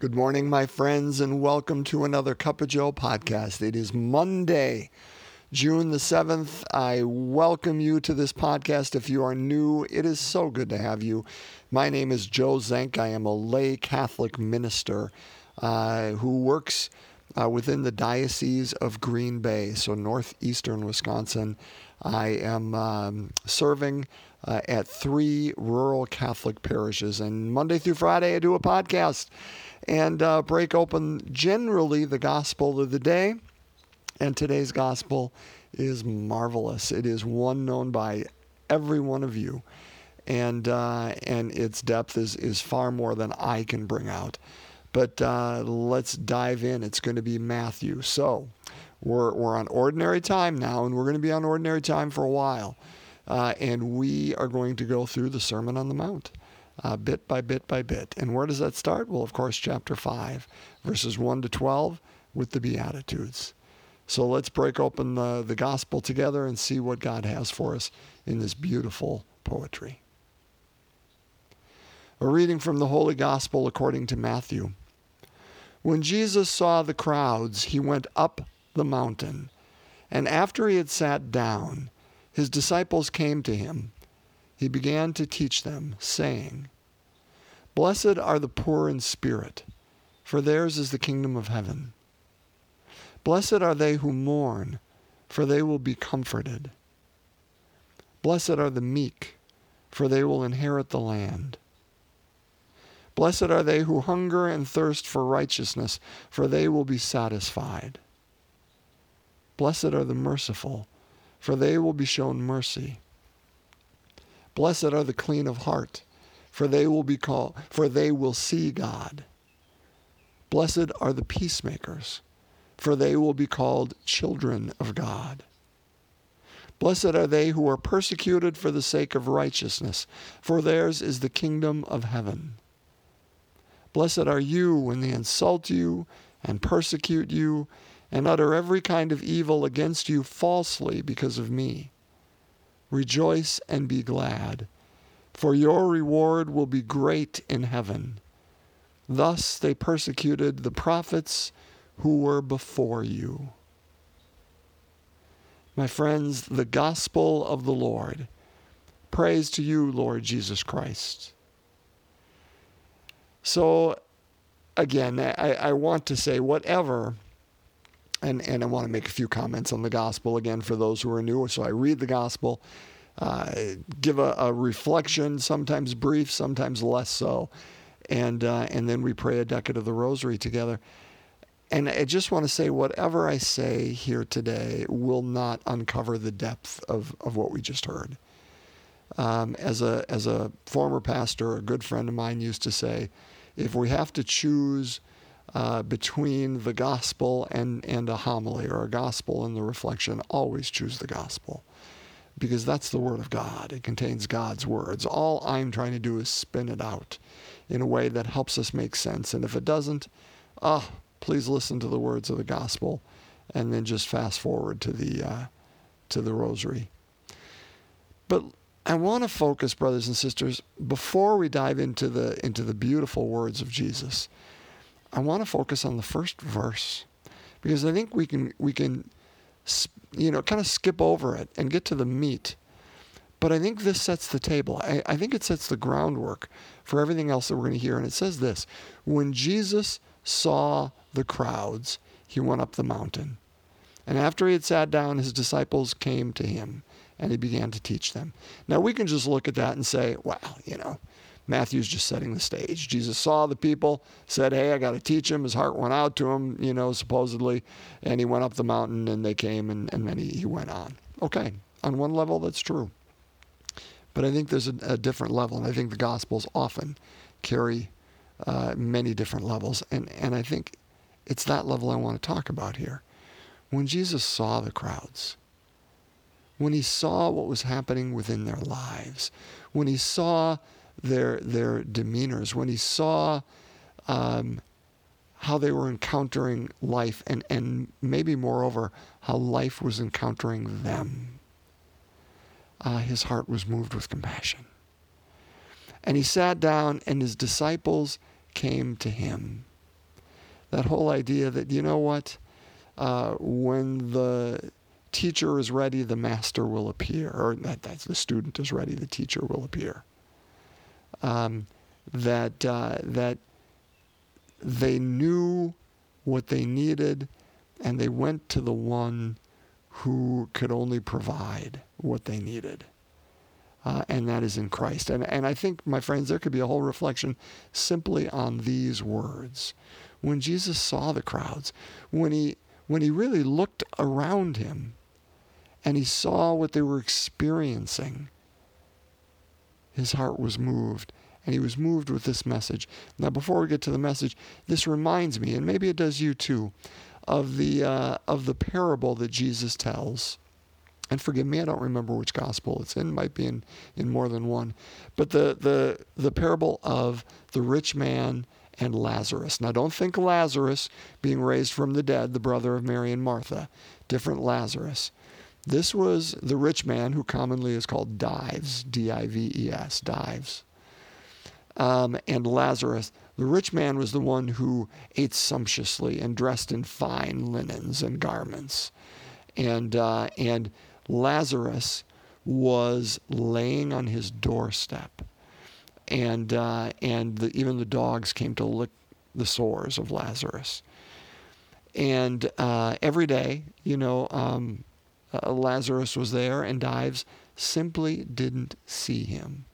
Good morning, my friends, and welcome to another Cup of Joe podcast. It is Monday, June the 7th. I welcome you to this podcast. If you are new, it is so good to have you. My name is Joe Zenk. I am a lay Catholic minister uh, who works uh, within the Diocese of Green Bay, so northeastern Wisconsin. I am um, serving uh, at three rural Catholic parishes, and Monday through Friday I do a podcast and uh, break open generally the gospel of the day. And today's gospel is marvelous. It is one known by every one of you, and uh, and its depth is is far more than I can bring out. But uh, let's dive in. It's going to be Matthew. So we're we're on ordinary time now, and we're going to be on ordinary time for a while, uh, and we are going to go through the Sermon on the Mount uh, bit by bit by bit. And where does that start? Well, of course, chapter 5, verses 1 to 12 with the Beatitudes. So let's break open the, the gospel together and see what God has for us in this beautiful poetry. A reading from the Holy Gospel according to Matthew. When Jesus saw the crowds, he went up the mountain. And after he had sat down, his disciples came to him he began to teach them, saying, Blessed are the poor in spirit, for theirs is the kingdom of heaven. Blessed are they who mourn, for they will be comforted. Blessed are the meek, for they will inherit the land. Blessed are they who hunger and thirst for righteousness, for they will be satisfied. Blessed are the merciful, for they will be shown mercy. Blessed are the clean of heart, for they will be called, for they will see God. Blessed are the peacemakers, for they will be called children of God. Blessed are they who are persecuted for the sake of righteousness, for theirs is the kingdom of heaven. Blessed are you when they insult you and persecute you and utter every kind of evil against you falsely because of me. Rejoice and be glad, for your reward will be great in heaven. Thus they persecuted the prophets who were before you. My friends, the gospel of the Lord. Praise to you, Lord Jesus Christ. So, again, I, I want to say, whatever and, and I want to make a few comments on the gospel again for those who are new. So I read the gospel, uh, give a, a, reflection, sometimes brief, sometimes less so, and uh, and then we pray a decade of the Rosary together. And I just want to say, whatever I say here today will not uncover the depth of, of what we just heard. Um, as a as a former pastor, a good friend of mine used to say, if we have to choose uh, between the gospel and, and a homily or a gospel and the reflection, always choose the gospel because that's the Word of God. It contains God's words. All I'm trying to do is spin it out in a way that helps us make sense. And if it doesn't, ah, oh, please listen to the words of the gospel and then just fast forward to the, uh, to the rosary. But I want to focus, brothers and sisters, before we dive into the, into the beautiful words of Jesus I want to focus on the first verse because I think we can we can you know kind of skip over it and get to the meat. But I think this sets the table. I, I think it sets the groundwork for everything else that we're going to hear. And it says this When Jesus saw the crowds, he went up the mountain. And after he had sat down, his disciples came to him and he began to teach them. Now we can just look at that and say, well, you know, Matthew's just setting the stage. Jesus saw the people, said, Hey, I got to teach him. His heart went out to him, you know, supposedly. And he went up the mountain and they came and, and then he, he went on. Okay, on one level, that's true. But I think there's a, a different level. And I think the Gospels often carry uh, many different levels. And, and I think it's that level I want to talk about here. When Jesus saw the crowds, when he saw what was happening within their lives, when he saw their their demeanors, when he saw um, how they were encountering life, and and maybe moreover how life was encountering them, uh, his heart was moved with compassion. And he sat down, and his disciples came to him. that whole idea that, you know what, uh, when the teacher is ready, the master will appear, or that, that's the student is ready, the teacher will appear. Um, that uh, that they knew what they needed, and they went to the one who could only provide what they needed. Uh, and that is in Christ. And, and I think, my friends, there could be a whole reflection simply on these words. When Jesus saw the crowds, when he, when he really looked around him and he saw what they were experiencing, his heart was moved. And he was moved with this message. Now, before we get to the message, this reminds me, and maybe it does you too, of the, uh, of the parable that Jesus tells and forgive me, I don't remember which gospel it's in. It might be in, in more than one. But the, the, the parable of the rich man and Lazarus. Now, don't think Lazarus being raised from the dead, the brother of Mary and Martha. Different Lazarus. This was the rich man who commonly is called Dives, D I V E S, Dives. Um, and Lazarus, the rich man was the one who ate sumptuously and dressed in fine linens and garments. And, uh, and Lazarus was laying on his doorstep, and uh, and the, even the dogs came to lick the sores of Lazarus. And uh, every day, you know, um, uh, Lazarus was there, and Dives simply didn't see him.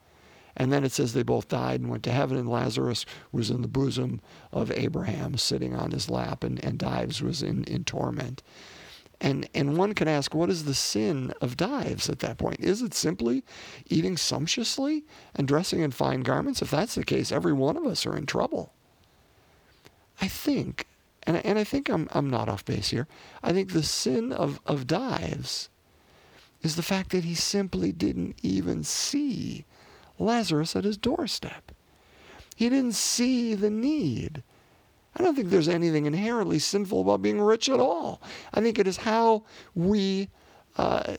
And then it says they both died and went to heaven, and Lazarus was in the bosom of Abraham, sitting on his lap, and, and Dives was in, in torment. And, and one can ask, what is the sin of Dives at that point? Is it simply eating sumptuously and dressing in fine garments? If that's the case, every one of us are in trouble. I think, and, and I think I'm, I'm not off base here, I think the sin of, of Dives is the fact that he simply didn't even see Lazarus at his doorstep. He didn't see the need. I don't think there's anything inherently sinful about being rich at all. I think it is how we, uh,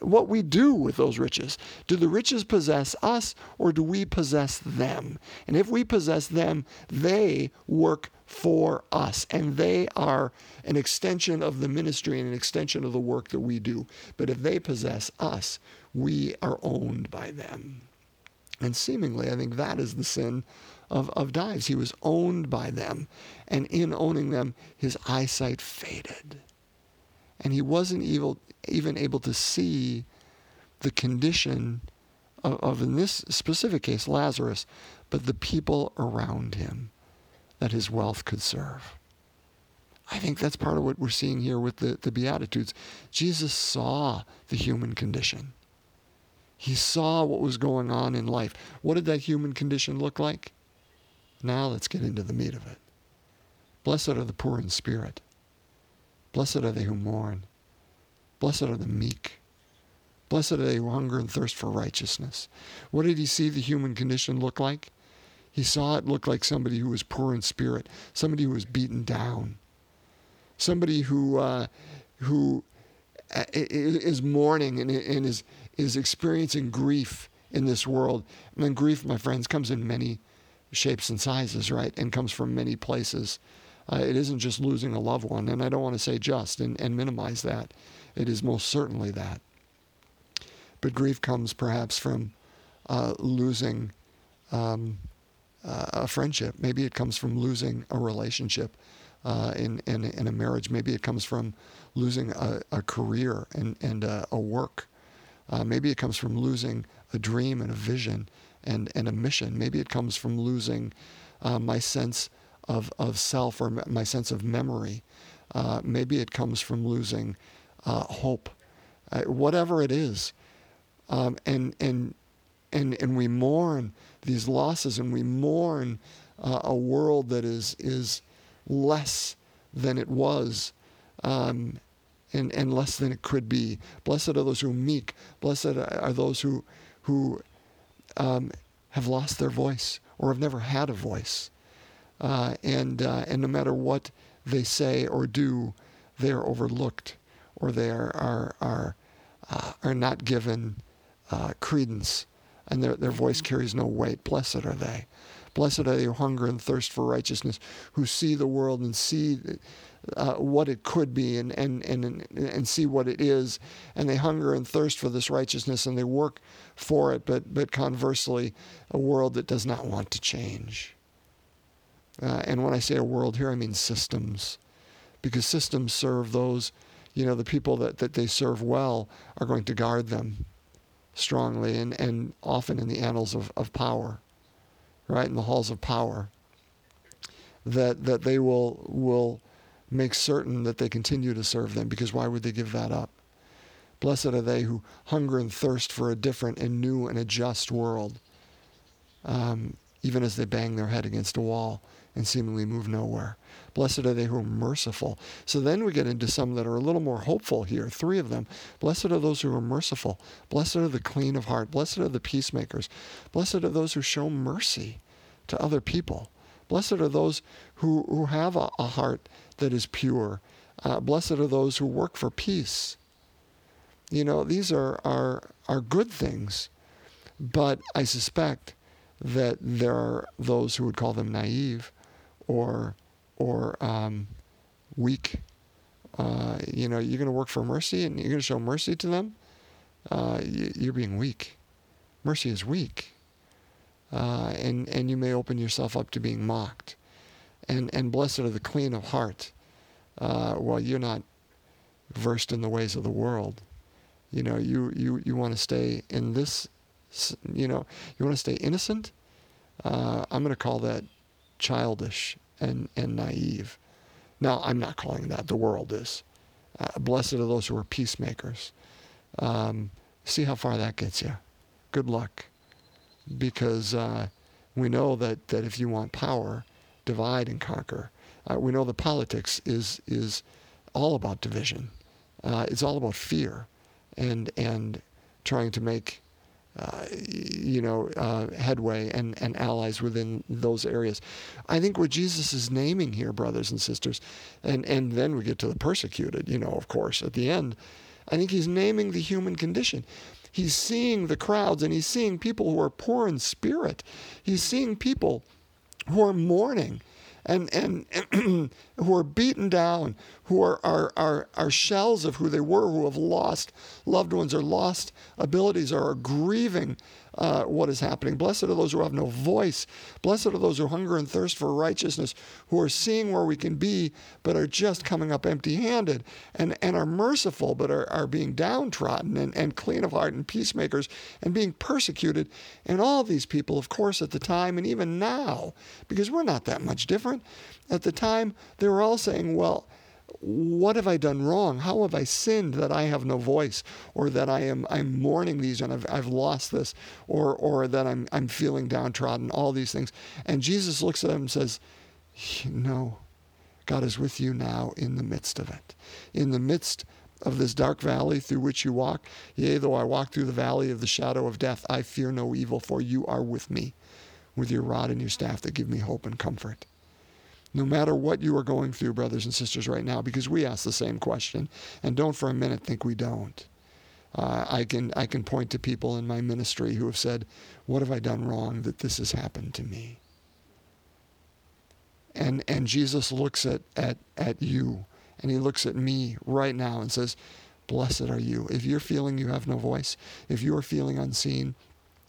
what we do with those riches. Do the riches possess us or do we possess them? And if we possess them, they work for us and they are an extension of the ministry and an extension of the work that we do. But if they possess us, we are owned by them. And seemingly, I think that is the sin of, of Dives. He was owned by them. And in owning them, his eyesight faded. And he wasn't even able to see the condition of, of, in this specific case, Lazarus, but the people around him that his wealth could serve. I think that's part of what we're seeing here with the, the Beatitudes. Jesus saw the human condition. He saw what was going on in life. What did that human condition look like? Now let's get into the meat of it. Blessed are the poor in spirit. Blessed are they who mourn. Blessed are the meek. Blessed are they who hunger and thirst for righteousness. What did he see the human condition look like? He saw it look like somebody who was poor in spirit, somebody who was beaten down, somebody who uh, who uh, mourning and, and is is experiencing grief in this world. And then grief, my friends, comes in many shapes and sizes, right? And comes from many places. Uh, it isn't just losing a loved one, and I don't want to say just and, and minimize that. It is most certainly that. But grief comes perhaps from uh, losing um, uh, a friendship. Maybe it comes from losing a relationship uh, in, in, in, a marriage. Maybe it comes from losing a, a career and, and a, a work. Uh, maybe it comes from losing a dream and a vision and, and a mission. Maybe it comes from losing uh, my sense of, of self or my sense of memory. Uh, maybe it comes from losing uh, hope. Uh, whatever it is. Um, and, and, and, and we mourn these losses and we mourn uh, a world that is, is less than it was. Um, and, and less than it could be. Blessed are those who are meek. Blessed are those who, who um, have lost their voice or have never had a voice. Uh, and, uh, and no matter what they say or do, they are overlooked or they are, are, are, uh, are not given uh, credence and their, their voice carries no weight. Blessed are they. Blessed are they who hunger and thirst for righteousness, who see the world and see uh, what it could be and, and, and, and see what it is. And they hunger and thirst for this righteousness and they work for it, but, but conversely, a world that does not want to change. Uh, and when I say a world here, I mean systems, because systems serve those, you know, the people that, that they serve well are going to guard them strongly and, and often in the annals of, of power, right, in the halls of power, that, that they will, will make certain that they continue to serve them, because why would they give that up? Blessed are they who hunger and thirst for a different and new and a just world, um, even as they bang their head against a wall and seemingly move nowhere. Blessed are they who are merciful. So then we get into some that are a little more hopeful here, three of them. Blessed are those who are merciful. Blessed are the clean of heart. Blessed are the peacemakers. Blessed are those who show mercy to other people. Blessed are those who, who have a, a heart that is pure. Uh, blessed are those who work for peace. You know, these are, are, are good things, but I suspect that there are those who would call them naive or, or um, weak. Uh, you know, you're going to work for mercy and you're going to show mercy to them. Uh, you're being weak. Mercy is weak. Uh, and, and you may open yourself up to being mocked. And, and blessed are the clean of heart. Uh, well, you're not versed in the ways of the world. You know, you, you, you want to stay in this, you know, you want to stay innocent. Uh, I'm going to call that childish and, and naive. Now, I'm not calling that, the world is. Uh, blessed are those who are peacemakers. Um, see how far that gets you. Good luck. Because uh, we know that, that if you want power, divide and conquer. Uh, we know that politics is, is all about division. Uh, it's all about fear and and trying to make uh, you know uh, headway and, and allies within those areas. I think what Jesus is naming here, brothers and sisters, and and then we get to the persecuted. You know, of course, at the end, I think he's naming the human condition. He's seeing the crowds and he's seeing people who are poor in spirit. He's seeing people who are mourning and, and who are beaten down, who are, are, are, are shells of who they were, who have lost loved ones or lost abilities or are grieving uh, what is happening. Blessed are those who have no voice. Blessed are those who hunger and thirst for righteousness, who are seeing where we can be, but are just coming up empty handed, and, and are merciful, but are, are being downtrodden, and, and clean of heart, and peacemakers, and being persecuted. And all these people, of course, at the time, and even now, because we're not that much different, at the time, they were all saying, well, what have I done wrong? How have I sinned that I have no voice, or that I am I'm mourning these and I've, I've lost this, or or that I'm I'm feeling downtrodden? All these things, and Jesus looks at them and says, "No, God is with you now in the midst of it, in the midst." Of this dark valley through which you walk, yea, though I walk through the valley of the shadow of death, I fear no evil, for you are with me, with your rod and your staff that give me hope and comfort no matter what you are going through, brothers and sisters, right now, because we ask the same question. And don't for a minute think we don't. Uh, I, can, I can point to people in my ministry who have said, What have I done wrong that this has happened to me? And, and Jesus looks at, at, at you and he looks at me right now and says, Blessed are you. If you're feeling you have no voice, if you are feeling unseen,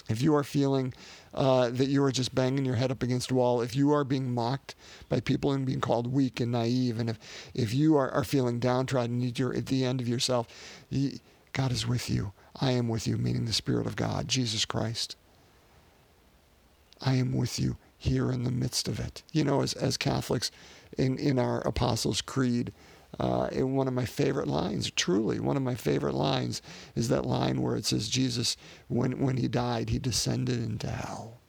if you are feeling uh, that you are just banging your head up against a wall, if you are being mocked by people and being called weak and naive, and if, if you are, are feeling downtrodden and you're at the end of yourself, God is with you. I am with you, meaning the Spirit of God, Jesus Christ. I am with you here in the midst of it. You know, as, as Catholics in, in our Apostles' Creed, uh, one of my favorite lines, truly, one of my favorite lines is that line where it says, Jesus, when, when he died, he descended into hell.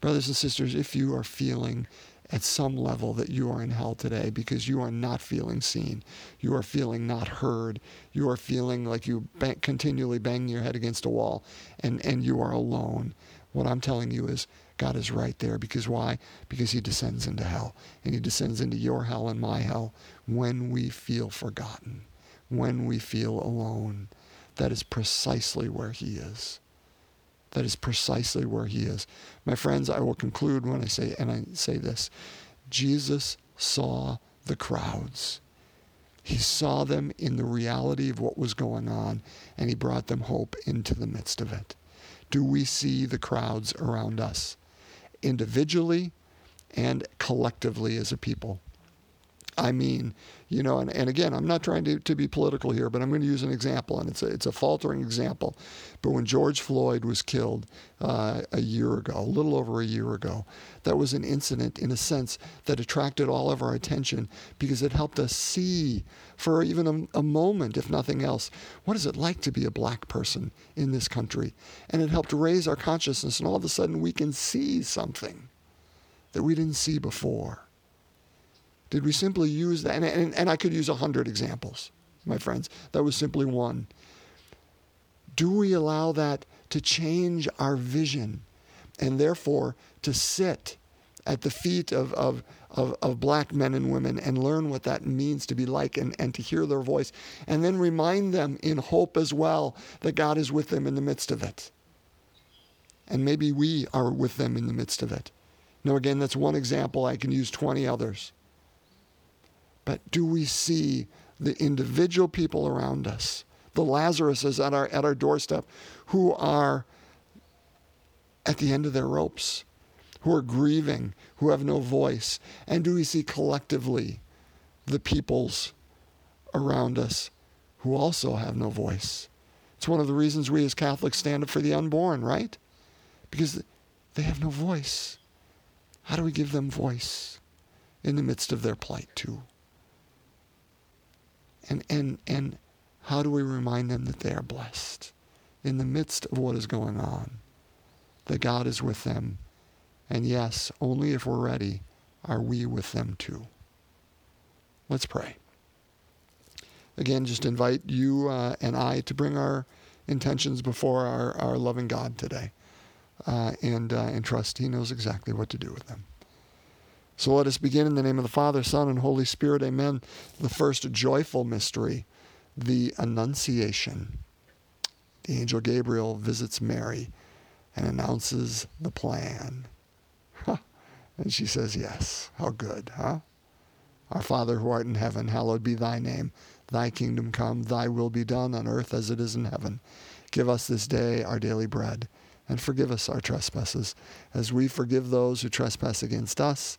Brothers and sisters, if you are feeling at some level that you are in hell today because you are not feeling seen, you are feeling not heard, you are feeling like you bang, continually bang your head against a wall, and, and you are alone, what I'm telling you is God is right there. Because why? Because he descends into hell. And he descends into your hell and my hell when we feel forgotten, when we feel alone. That is precisely where he is. that is precisely where he is. My friends, I will conclude when I say and I say this. Jesus saw the crowds. He saw them in the reality of what was going on, and he brought them hope into the midst of it. Do we see the crowds around us, individually and collectively as a people? I mean, you know, and, and again, I'm not trying to, to be political here, but I'm going to use an example, and it's a, it's a faltering example. But when George Floyd was killed uh, a year ago, a little over a year ago, that was an incident, in a sense, that attracted all of our attention because it helped us see, for even a, a moment, if nothing else, what is it like to be a black person in this country? And it helped raise our consciousness, and all of a sudden we can see something that we didn't see before. Did we simply use that? And, and, and I could use a hundred examples, my friends. That was simply one. Do we allow that to change our vision and therefore to sit at the feet of, of, of, of, black men and women and learn what that means to be like and, and to hear their voice and then remind them in hope as well that God is with them in the midst of it. And maybe we are with them in the midst of it. Now, again, that's one example. I can use 20 others. But do we see the individual people around us, the Lazaruses at our, at our doorstep, who are at the end of their ropes, who are grieving, who have no voice? And do we see collectively the peoples around us who also have no voice? It's one of the reasons we as Catholics stand up for the unborn, right? Because they have no voice. How do we give them voice in the midst of their plight, too? And, and, and how do we remind them that they are blessed in the midst of what is going on? That God is with them. And yes, only if we're ready are we with them too. Let's pray. Again, just invite you uh, and I to bring our intentions before our, our loving God today uh, and, uh, and trust He knows exactly what to do with them. So let us begin in the name of the Father, Son, and Holy Spirit. Amen. The first joyful mystery, the Annunciation. The angel Gabriel visits Mary and announces the plan. And she says, Yes. How good, huh? Our Father who art in heaven, hallowed be thy name. Thy kingdom come, thy will be done on earth as it is in heaven. Give us this day our daily bread, and forgive us our trespasses, as we forgive those who trespass against us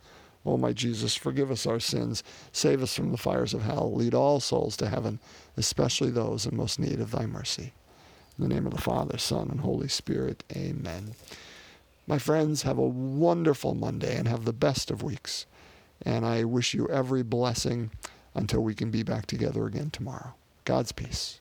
O my Jesus, forgive us our sins, save us from the fires of hell, lead all souls to heaven, especially those in most need of thy mercy. In the name of the Father, Son, and Holy Spirit, amen. My friends, have a wonderful Monday and have the best of weeks. And I wish you every blessing until we can be back together again tomorrow. God's peace.